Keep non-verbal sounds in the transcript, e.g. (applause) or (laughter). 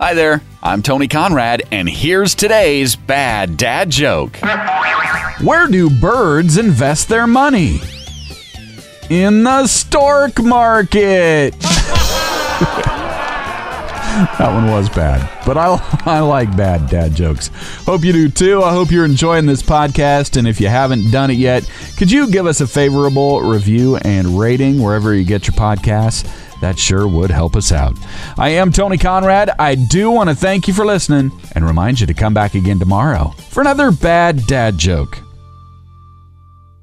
Hi there, I'm Tony Conrad, and here's today's bad dad joke. Where do birds invest their money? In the stork market. That one was bad, but I, (laughs) I like bad dad jokes. Hope you do too. I hope you're enjoying this podcast. And if you haven't done it yet, could you give us a favorable review and rating wherever you get your podcasts? That sure would help us out. I am Tony Conrad. I do want to thank you for listening and remind you to come back again tomorrow for another bad dad joke.